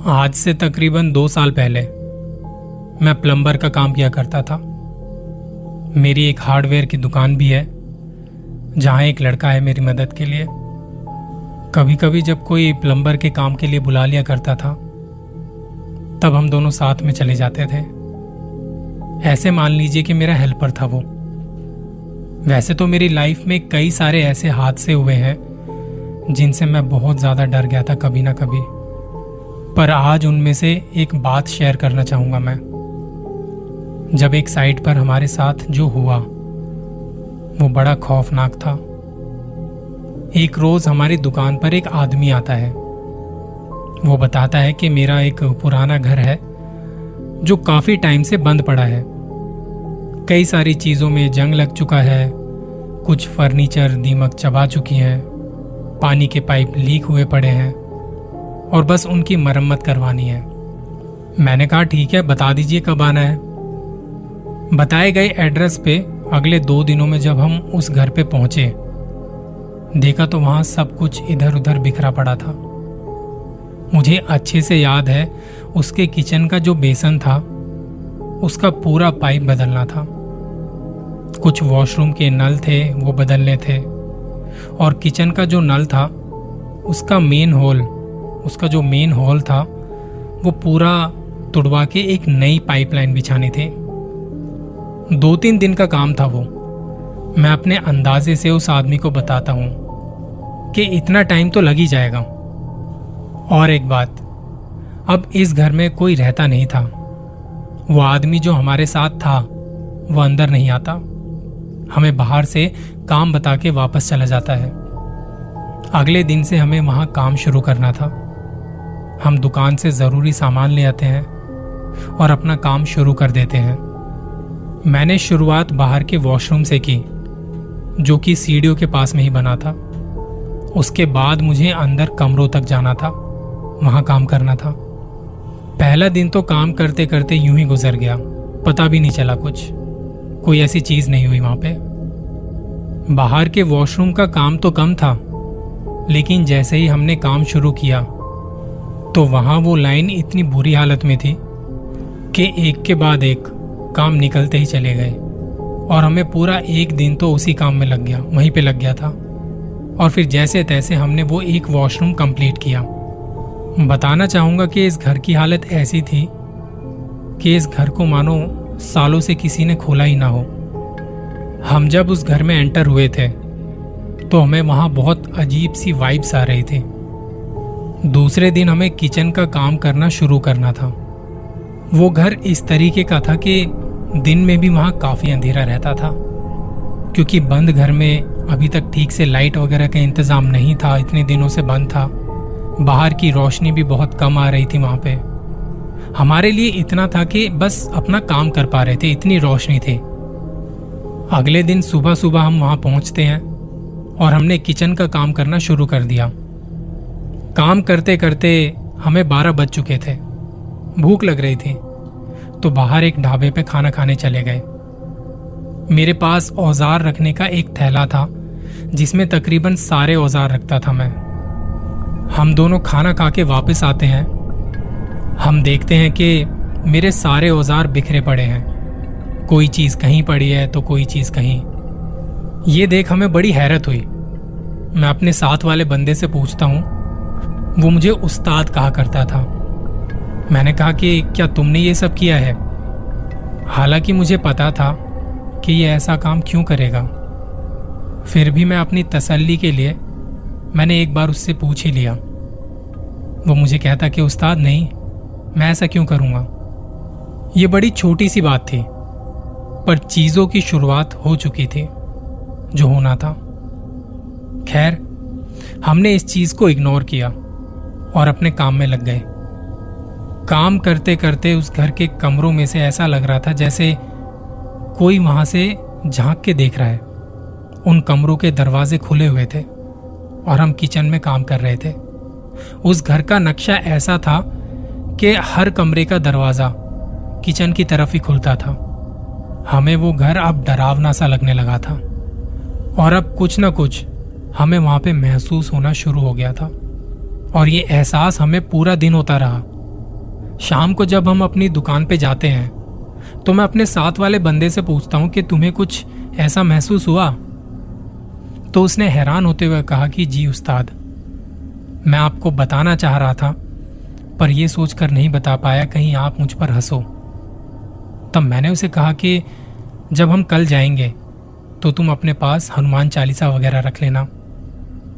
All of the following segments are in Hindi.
आज से तकरीबन दो साल पहले मैं प्लम्बर का काम किया करता था। मेरी एक हार्डवेयर की दुकान भी है, जहाँ एक लड़का है मेरी मदद के लिए। कभी कभी जब कोई प्लम्बर के काम के लिए बुला लिया करता था, तब हम दोनों साथ में चले जाते थे। ऐसे मान लीजिए कि मेरा हेल्पर था वो। वैसे तो मेरी लाइफ में कई सारे ऐसे हादसे हुए हैं, जिनसे मैं बहुत ज़्यादा डर गया था कभी ना कभी। पर आज उनमें से एक बात शेयर करना चाहूँगा मैं। जब एक साइट पर हमारे साथ जो हुआ, वो बड़ा खौफनाक था। एक रोज हमारी दुकान पर एक आदमी आता है। वो बताता है कि मेरा एक पुराना घर है, जो काफ़ी टाइम से बंद पड़ा है। कई सारी चीज़ों में जंग लग चुका है, कुछ फर्नीचर दीमक चबा चुकी हैं, पानी के पाइप लीक हुए पड़े हैं। और बस उनकी मरम्मत करवानी है। मैंने कहा, ठीक है, बता दीजिए कब आना है? बताए गए एड्रेस पे अगले दो दिनों में जब हम उस घर पे पहुँचे, देखा तो वहाँ सब कुछ इधर उधर बिखरा पड़ा था। मुझे अच्छे से याद है, उसके किचन का जो बेसन था, उसका पूरा पाइप बदलना था। कुछ वॉशरूम के नल थे, वो बदलने थे। और किचन का जो नल था, उसका मेन होल उसका जो मेन हॉल था, वो पूरा तुड़वा के एक नई पाइपलाइन बिछानी थी। दो तीन दिन का काम था वो। मैं अपने अंदाजे से उस आदमी को बताता हूँ कि इतना टाइम तो लग ही जाएगा। और एक बात, अब इस घर में कोई रहता नहीं था। वो आदमी जो हमारे साथ था, वो अंदर नहीं आता। हमें बाहर से काम बता के वापस चला जाता है। अगले दिन से हमें वहाँ काम शुरू करना था। हम दुकान से ज़रूरी सामान ले आते हैं और अपना काम शुरू कर देते हैं। मैंने शुरुआत बाहर के वॉशरूम से की, जो कि सीढ़ियों के पास में ही बना था। उसके बाद मुझे अंदर कमरों तक जाना था, वहाँ काम करना था। पहला दिन तो काम करते करते यूँ ही गुजर गया, पता भी नहीं चला कुछ। कोई ऐसी चीज़ नहीं हुई वहाँ पे। बाहर के वॉशरूम का काम तो कम था, लेकिन जैसे ही हमने काम शुरू किया तो वहाँ वो लाइन इतनी बुरी हालत में थी कि एक के बाद एक काम निकलते ही चले गए। और हमें पूरा एक दिन तो उसी काम में लग गया, वहीं पे लग गया था। और फिर जैसे तैसे हमने वो एक वॉशरूम कंप्लीट किया। बताना चाहूँगा कि इस घर की हालत ऐसी थी कि इस घर को मानो सालों से किसी ने खोला ही ना हो। हम जब उस घर में एंटर हुए थे तो हमें वहाँ बहुत अजीब सी वाइब्स आ रही थी। दूसरे दिन हमें किचन का काम करना शुरू करना था। वो घर इस तरीके का था कि दिन में भी वहाँ काफ़ी अंधेरा रहता था, क्योंकि बंद घर में अभी तक ठीक से लाइट वगैरह का इंतज़ाम नहीं था, इतने दिनों से बंद था। बाहर की रोशनी भी बहुत कम आ रही थी वहाँ पे। हमारे लिए इतना था कि बस अपना काम कर पा रहे थे, इतनी रोशनी थी। अगले दिन सुबह सुबह हम वहाँ पहुँचते हैं और हमने किचन का काम करना शुरू कर दिया। काम करते करते हमें बारह बज चुके थे। भूख लग रही थी तो बाहर एक ढाबे पे खाना खाने चले गए। मेरे पास औज़ार रखने का एक थैला था, जिसमें तकरीबन सारे औज़ार रखता था मैं। हम दोनों खाना खा के वापस आते हैं। हम देखते हैं कि मेरे सारे औज़ार बिखरे पड़े हैं। कोई चीज़ कहीं पड़ी है तो कोई चीज़ कहीं। ये देख हमें बड़ी हैरत हुई। मैं अपने साथ वाले बंदे से पूछता हूँ वो मुझे उस्ताद कहा करता था। मैंने कहा कि क्या तुमने ये सब किया है? हालाँकि मुझे पता था कि ये ऐसा काम क्यों करेगा। फिर भी मैं अपनी तसल्ली के लिए मैंने एक बार उससे पूछ ही लिया। वो मुझे कहता कि, उस्ताद, नहीं, मैं ऐसा क्यों करूँगा? ये बड़ी छोटी सी बात थी, पर चीज़ों की शुरुआत हो चुकी थी, जो होना था। खैर, हमने इस चीज़ को इग्नोर किया। और अपने काम में लग गए। काम करते करते उस घर के कमरों में से ऐसा लग रहा था जैसे कोई वहाँ से झाँक के देख रहा है। उन कमरों के दरवाजे खुले हुए थे और हम किचन में काम कर रहे थे। उस घर का नक्शा ऐसा था कि हर कमरे का दरवाज़ा किचन की तरफ़ ही खुलता था। हमें वो घर अब डरावना सा लगने लगा था और अब कुछ ना कुछ हमें वहाँ पे महसूस होना शुरू हो गया था। और ये एहसास हमें पूरा दिन होता रहा। शाम को जब हम अपनी दुकान पे जाते हैं तो मैं अपने साथ वाले बंदे से पूछता हूँ कि तुम्हें कुछ ऐसा महसूस हुआ? तो उसने हैरान होते हुए कहा कि, जी उस्ताद, मैं आपको बताना चाह रहा था, पर यह सोचकर नहीं बता पाया कहीं आप मुझ पर हंसो। तब मैंने उसे कहा कि, जब हम कल जाएँगे तो तुम अपने पास हनुमान चालीसा वगैरह रख लेना।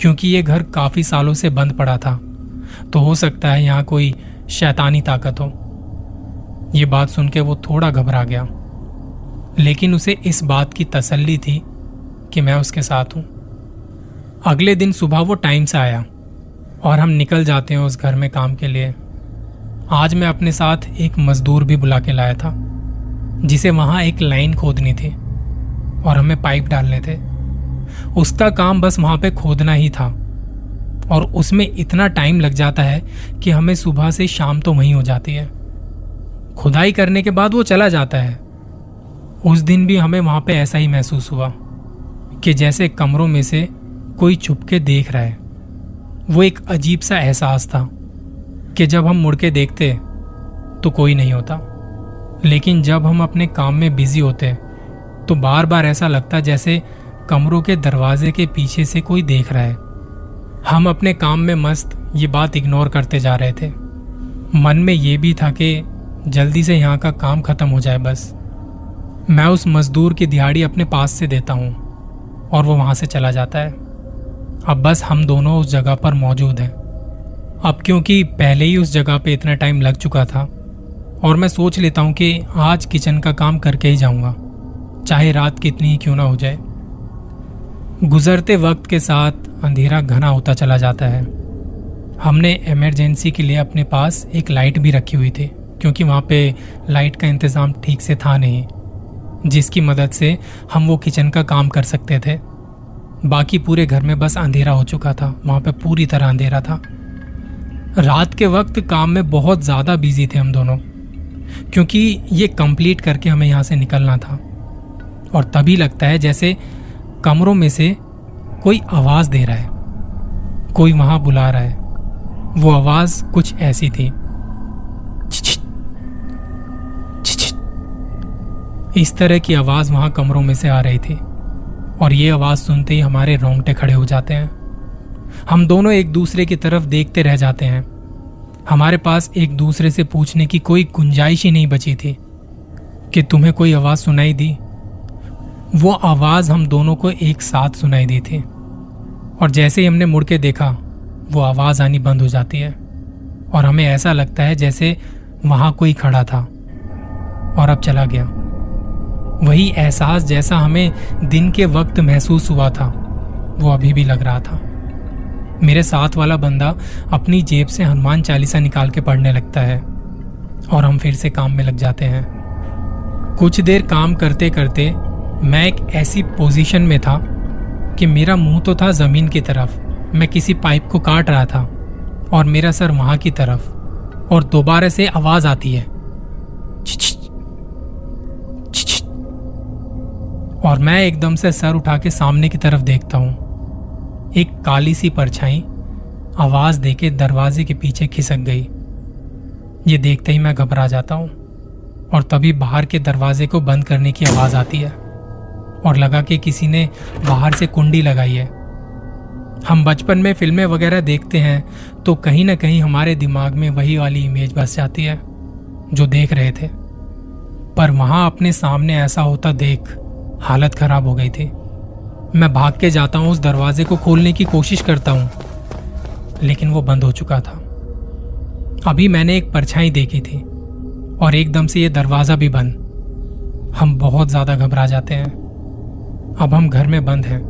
क्योंकि ये घर काफ़ी सालों से बंद पड़ा था। तो हो सकता है यहाँ कोई शैतानी ताकत हो। ये बात सुन के वो थोड़ा घबरा गया। लेकिन उसे इस बात की तसल्ली थी कि मैं उसके साथ हूँ। अगले दिन सुबह वो टाइम से आया और हम निकल जाते हैं उस घर में काम के लिए। आज मैं अपने साथ एक मजदूर भी बुला के लाया था, जिसे वहाँ एक लाइन खोदनी थी और हमें पाइप डालने थे। उसका काम बस वहाँ पे खोदना ही था। और उसमें इतना टाइम लग जाता है कि हमें सुबह से शाम तो वहीं हो जाती है। खुदाई करने के बाद वो चला जाता है। उस दिन भी हमें वहाँ पे ऐसा ही महसूस हुआ कि जैसे कमरों में से कोई छुपके देख रहा है। वो एक अजीब सा एहसास था कि जब हम मुड़ के देखते तो कोई नहीं होता। लेकिन जब हम अपने काम में बिज़ी होते तो बार बार ऐसा लगता जैसे कमरों के दरवाजे के पीछे से कोई देख रहा है। हम अपने काम में मस्त ये बात इग्नोर करते जा रहे थे। मन में ये भी था कि जल्दी से यहाँ का काम खत्म हो जाए बस। मैं उस मजदूर की दिहाड़ी अपने पास से देता हूँ और वो वहाँ से चला जाता है। अब बस हम दोनों उस जगह पर मौजूद हैं। अब क्योंकि पहले ही उस जगह पे इतना टाइम लग चुका था और मैं सोच लेता हूँ कि आज किचन का काम करके ही जाऊँगा, चाहे रात कितनी ही क्यों ना हो जाए। गुजरते वक्त के साथ अंधेरा घना होता चला जाता है। हमने इमरजेंसी के लिए अपने पास एक लाइट भी रखी हुई थी, क्योंकि वहाँ पे लाइट का इंतज़ाम ठीक से था नहीं, जिसकी मदद से हम वो किचन का काम कर सकते थे। बाकी पूरे घर में बस अंधेरा हो चुका था, वहाँ पे पूरी तरह अंधेरा था। रात के वक्त काम में बहुत ज़्यादा बिज़ी थे हम दोनों, क्योंकि ये कंप्लीट करके हमें यहाँ से निकलना था। और तभी लगता है जैसे कमरों में से कोई आवाज़ दे रहा है, कोई वहाँ बुला रहा है। वो आवाज़ कुछ ऐसी थी। इस तरह की आवाज़ वहाँ कमरों में से आ रही थी। और ये आवाज़ सुनते ही हमारे रोंगटे खड़े हो जाते हैं। हम दोनों एक दूसरे की तरफ़ देखते रह जाते हैं। हमारे पास एक दूसरे से पूछने की कोई गुंजाइश ही नहीं बची थी कि तुम्हें कोई आवाज़ सुनाई दी। वो आवाज़ हम दोनों को एक साथ सुनाई दी थी और जैसे ही हमने मुड़ के देखा, वो आवाज़ आनी बंद हो जाती है। और हमें ऐसा लगता है जैसे वहाँ कोई खड़ा था और अब चला गया। वही एहसास जैसा हमें दिन के वक्त महसूस हुआ था, वो अभी भी लग रहा था। मेरे साथ वाला बंदा अपनी जेब से हनुमान चालीसा निकाल के पढ़ने लगता है और हम फिर से काम में लग जाते हैं। कुछ देर काम करते करते मैं एक ऐसी पोजीशन में था कि मेरा मुँह तो था ज़मीन की तरफ़। मैं किसी पाइप को काट रहा था और मेरा सर वहाँ की तरफ़। और दोबारा से आवाज़ आती है। और मैं एकदम से सर उठा के सामने की तरफ़ देखता हूँ। एक काली सी परछाई आवाज़ देके दरवाजे के पीछे खिसक गई। ये देखते ही मैं घबरा जाता हूँ और तभी बाहर के दरवाजे को बंद करने की आवाज़ आती है। और लगा कि किसी ने बाहर से कुंडी लगाई है। हम बचपन में फ़िल्में वगैरह देखते हैं तो कहीं ना कहीं हमारे दिमाग में वही वाली इमेज बस जाती है, जो देख रहे थे। पर वहाँ अपने सामने ऐसा होता देख, हालत खराब हो गई थी। मैं भाग के जाता हूँ, उस दरवाजे को खोलने की कोशिश करता हूँ, लेकिन वो बंद हो चुका था। अभी मैंने एक परछाई देखी थी, और एकदम से ये दरवाज़ा भी बंद। हम बहुत ज़्यादा घबरा जाते हैं। अब हम घर में बंद हैं।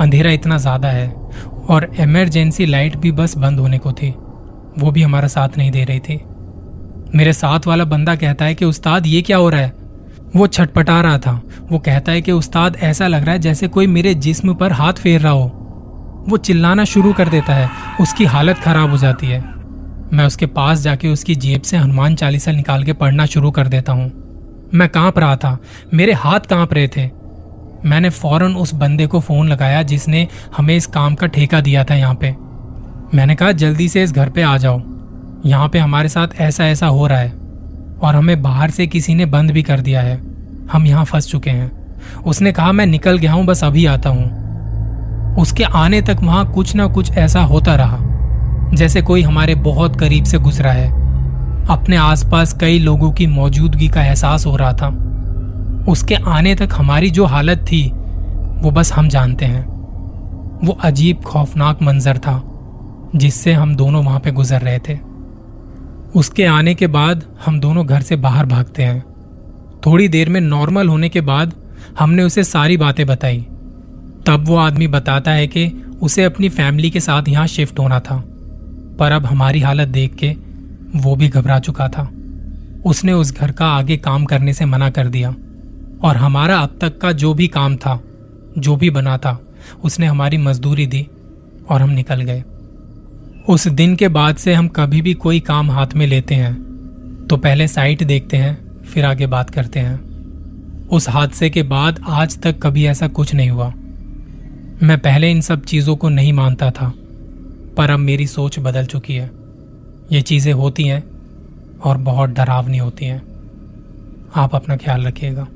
अंधेरा इतना ज़्यादा है और इमरजेंसी लाइट भी बस बंद होने को थी। वो भी हमारा साथ नहीं दे रही थी। मेरे साथ वाला बंदा कहता है कि, उस्ताद, ये क्या हो रहा है? वो छटपटा रहा था। वो कहता है कि, उस्ताद, ऐसा लग रहा है जैसे कोई मेरे जिस्म पर हाथ फेर रहा हो। वो चिल्लाना शुरू कर देता है। उसकी हालत खराब हो जाती है। मैं उसके पास जाके उसकी जेब से हनुमान चालीसा निकाल के पढ़ना शुरू कर देता हूँ। मैं काँप रहा था। मेरे हाथ काँप रहे थे। मैंने फ़ौरन उस बंदे को फ़ोन लगाया जिसने हमें इस काम का ठेका दिया था यहाँ पे। मैंने कहा, जल्दी से इस घर पे आ जाओ। यहाँ पे हमारे साथ ऐसा ऐसा हो रहा है और हमें बाहर से किसी ने बंद भी कर दिया है। हम यहाँ फंस चुके हैं। उसने कहा, मैं निकल गया हूँ, बस अभी आता हूँ। उसके आने तक वहाँ कुछ ना कुछ ऐसा होता रहा, जैसे कोई हमारे बहुत करीब से गुजरा है। अपने आसपास कई लोगों की मौजूदगी का एहसास हो रहा था। उसके आने तक हमारी जो हालत थी, वो बस हम जानते हैं। वो अजीब खौफनाक मंजर था, जिससे हम दोनों वहाँ पे गुजर रहे थे। उसके आने के बाद हम दोनों घर से बाहर भागते हैं। थोड़ी देर में नॉर्मल होने के बाद हमने उसे सारी बातें बताई। तब वो आदमी बताता है कि उसे अपनी फैमिली के साथ यहाँ शिफ्ट होना था, पर अब हमारी हालत देख के वो भी घबरा चुका था। उसने उस घर का आगे काम करने से मना कर दिया। और हमारा अब तक का जो भी काम था, जो भी बना था, उसने हमारी मजदूरी दी और हम निकल गए। उस दिन के बाद से हम कभी भी कोई काम हाथ में लेते हैं तो पहले साइट देखते हैं, फिर आगे बात करते हैं। उस हादसे के बाद आज तक कभी ऐसा कुछ नहीं हुआ। मैं पहले इन सब चीज़ों को नहीं मानता था, पर अब मेरी सोच बदल चुकी है। ये चीज़ें होती हैं और बहुत डरावनी होती हैं। आप अपना ख्याल रखिएगा।